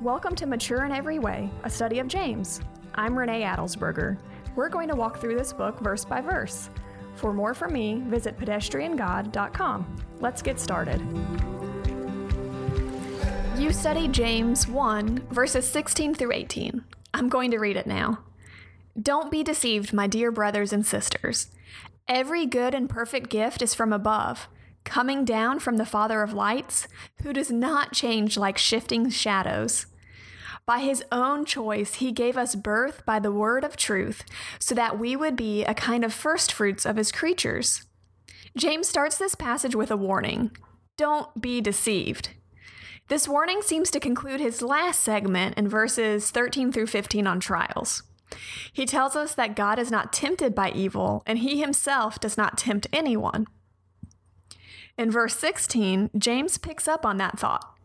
Welcome to Mature in Every Way, a study of James. I'm Renee Adelsberger. We're going to walk through this book verse by verse. For more from me, visit pedestriangod.com. Let's get started. You study James 1, verses 16 through 18. I'm going to read it now. Don't be deceived, my dear brothers and sisters. Every good and perfect gift is from above coming down from the Father of lights, who does not change like shifting shadows. By his own choice, he gave us birth by the word of truth, so that we would be a kind of firstfruits of his creatures. James starts this passage with a warning don't be deceived. This warning seems to conclude his last segment in verses 13 through 15 on trials. He tells us that God is not tempted by evil, and he himself does not tempt anyone. In verse 16, James picks up on that thought.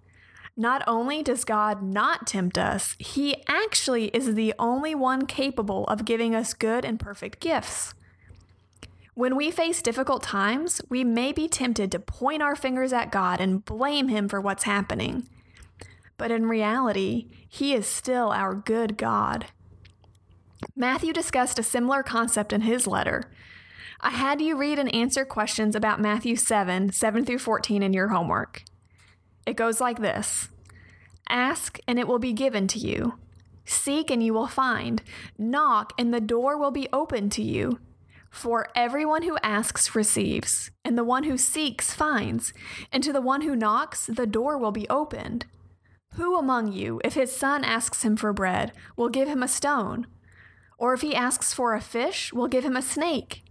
Not only does God not tempt us, He actually is the only one capable of giving us good and perfect gifts. When we face difficult times, we may be tempted to point our fingers at God and blame Him for what's happening. But in reality, He is still our good God. Matthew discussed a similar concept in his letter. I had you read and answer questions about Matthew 7, 7 through 14 in your homework. It goes like this Ask, and it will be given to you. Seek, and you will find. Knock, and the door will be opened to you. For everyone who asks receives, and the one who seeks finds, and to the one who knocks, the door will be opened. Who among you, if his son asks him for bread, will give him a stone? Or if he asks for a fish, will give him a snake?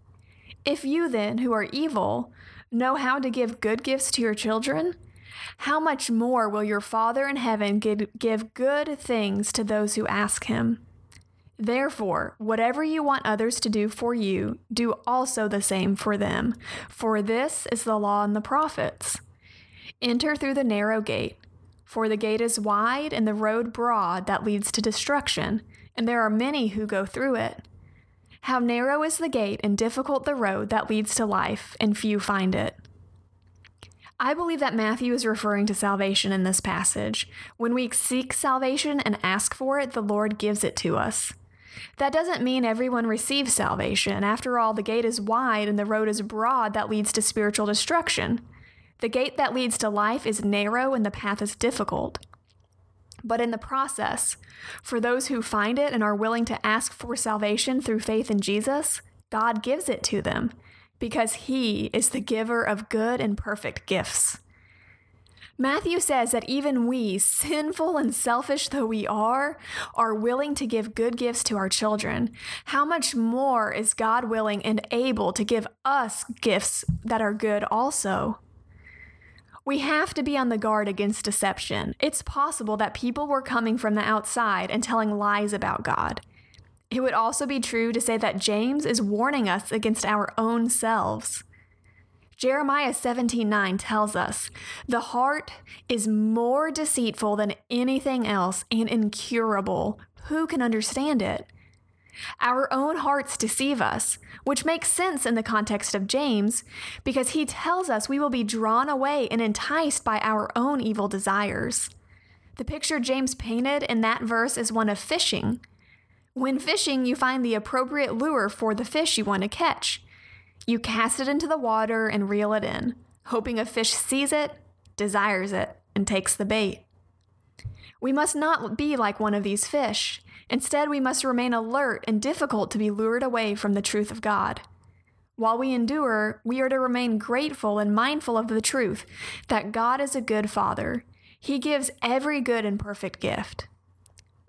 If you then, who are evil, know how to give good gifts to your children, how much more will your Father in heaven give, good things to those who ask him? Therefore, whatever you want others to do for you, do also the same for them, for this is the law and the prophets. Enter through the narrow gate, for the gate is wide and the road broad that leads to destruction, and there are many who go through it. How narrow is the gate and difficult the road that leads to life, and few find it. I believe that Matthew is referring to salvation in this passage. When we seek salvation and ask for it, the Lord gives it to us. That doesn't mean everyone receives salvation. After all, the gate is wide and the road is broad that leads to spiritual destruction. The gate that leads to life is narrow and the path is difficult. But in the process, for those who find it and are willing to ask for salvation through faith in Jesus, God gives it to them because He is the giver of good and perfect gifts. Matthew says that even we, sinful and selfish though we are, are willing to give good gifts to our children. How much more is God willing and able to give us gifts that are good also? We have to be on the guard against deception. It's possible that people were coming from the outside and telling lies about God. It would also be true to say that James is warning us against our own selves. Jeremiah 17:9 tells us, "The heart is more deceitful than anything else and incurable. Who can understand it?" Our own hearts deceive us, which makes sense in the context of James, because he tells us we will be drawn away and enticed by our own evil desires. The picture James painted in that verse is one of fishing. When fishing, you find the appropriate lure for the fish you want to catch. You cast it into the water and reel it in, hoping a fish sees it, desires it, and takes the bait. We must not be like one of these fish. Instead, we must remain alert and difficult to be lured away from the truth of God. While we endure, we are to remain grateful and mindful of the truth that God is a good Father. He gives every good and perfect gift.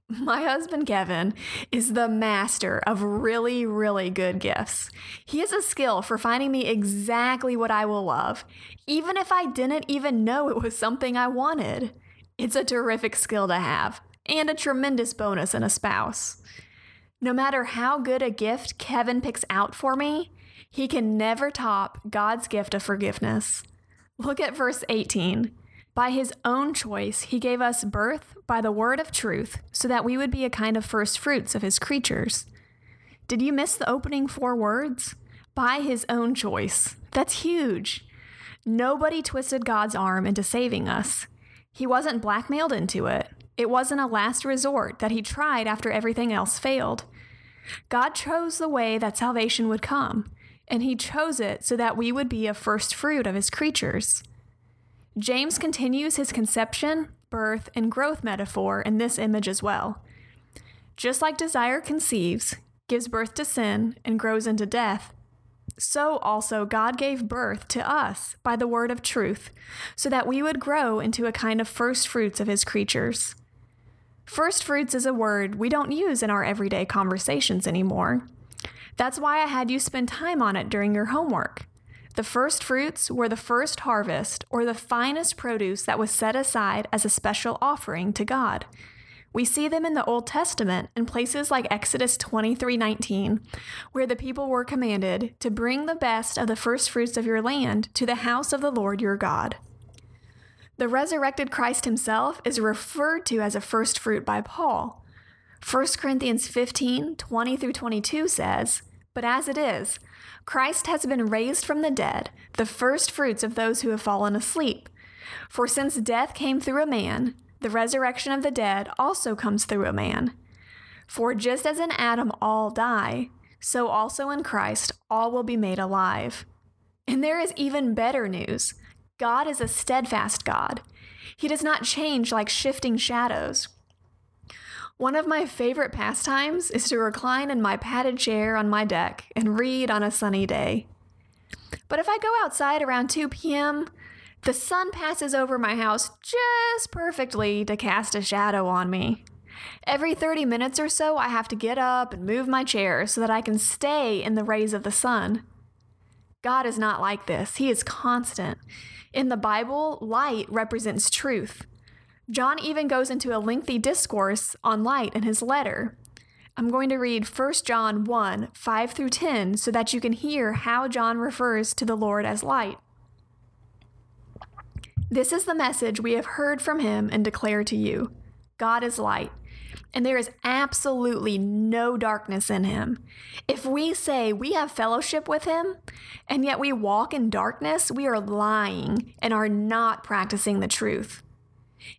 My husband Kevin is the master of really, really good gifts. He has a skill for finding me exactly what I will love, even if I didn't even know it was something I wanted. It's a terrific skill to have and a tremendous bonus in a spouse. No matter how good a gift Kevin picks out for me, he can never top God's gift of forgiveness. Look at verse 18. By his own choice, he gave us birth by the word of truth, so that we would be a kind of first fruits of his creatures. Did you miss the opening four words? By his own choice. That's huge. Nobody twisted God's arm into saving us. He wasn't blackmailed into it. It wasn't a last resort that he tried after everything else failed. God chose the way that salvation would come, and he chose it so that we would be a first fruit of his creatures. James continues his conception, birth, and growth metaphor in this image as well. Just like desire conceives, gives birth to sin, and grows into death, so also God gave birth to us by the word of truth, so that we would grow into a kind of first fruits of his creatures. First fruits is a word we don't use in our everyday conversations anymore. That's why I had you spend time on it during your homework. The first fruits were the first harvest or the finest produce that was set aside as a special offering to God. We see them in the Old Testament in places like Exodus 23:19, where the people were commanded to bring the best of the first fruits of your land to the house of the Lord your God. The resurrected Christ himself is referred to as a first fruit by Paul. 1 Corinthians 15, 20 through 22 says, But as it is, Christ has been raised from the dead, the first fruits of those who have fallen asleep. For since death came through a man, the resurrection of the dead also comes through a man. For just as in Adam all die, so also in Christ all will be made alive. And there is even better news God is a steadfast God. He does not change like shifting shadows. One of my favorite pastimes is to recline in my padded chair on my deck and read on a sunny day. But if I go outside around 2 p.m., the sun passes over my house just perfectly to cast a shadow on me. Every 30 minutes or so, I have to get up and move my chair so that I can stay in the rays of the sun. God is not like this, He is constant. In the Bible, light represents truth. John even goes into a lengthy discourse on light in his letter. I'm going to read 1 John 1 5 through 10 so that you can hear how John refers to the Lord as light. This is the message we have heard from him and declare to you God is light, and there is absolutely no darkness in him. If we say we have fellowship with him, and yet we walk in darkness, we are lying and are not practicing the truth.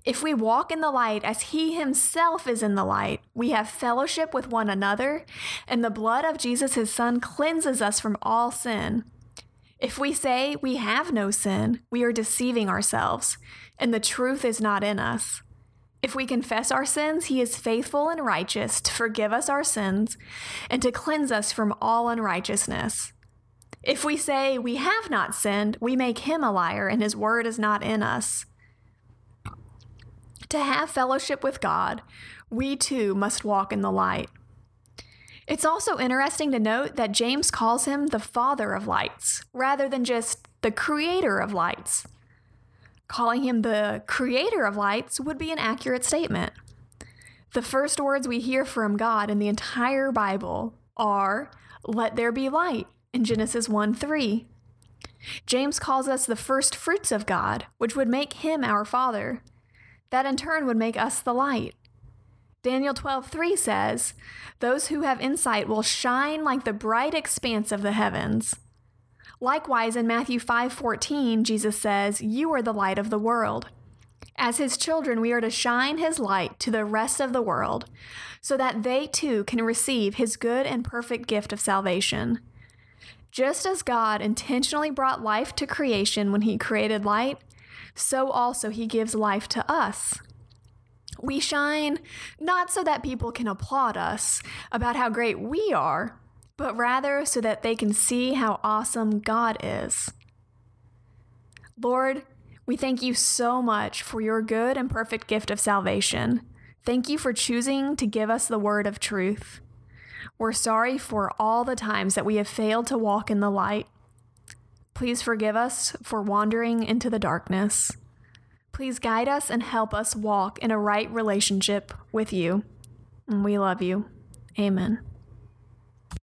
If we walk in the light as he himself is in the light, we have fellowship with one another, and the blood of Jesus, his son, cleanses us from all sin. If we say we have no sin, we are deceiving ourselves, and the truth is not in us. If we confess our sins, he is faithful and righteous to forgive us our sins and to cleanse us from all unrighteousness. If we say we have not sinned, we make him a liar, and his word is not in us. To have fellowship with God, we too must walk in the light. It's also interesting to note that James calls him the father of lights rather than just the creator of lights. Calling him the creator of lights would be an accurate statement. The first words we hear from God in the entire Bible are, Let there be light, in Genesis 1 3. James calls us the first fruits of God, which would make him our Father. That in turn would make us the light. Daniel 12:3 says, "Those who have insight will shine like the bright expanse of the heavens." Likewise in Matthew 5:14, Jesus says, "You are the light of the world." As his children, we are to shine his light to the rest of the world, so that they too can receive his good and perfect gift of salvation. Just as God intentionally brought life to creation when he created light, so also he gives life to us we shine not so that people can applaud us about how great we are, but rather so that they can see how awesome God is. Lord, we thank you so much for your good and perfect gift of salvation. Thank you for choosing to give us the word of truth. We're sorry for all the times that we have failed to walk in the light. Please forgive us for wandering into the darkness. Please guide us and help us walk in a right relationship with you. We love you. Amen.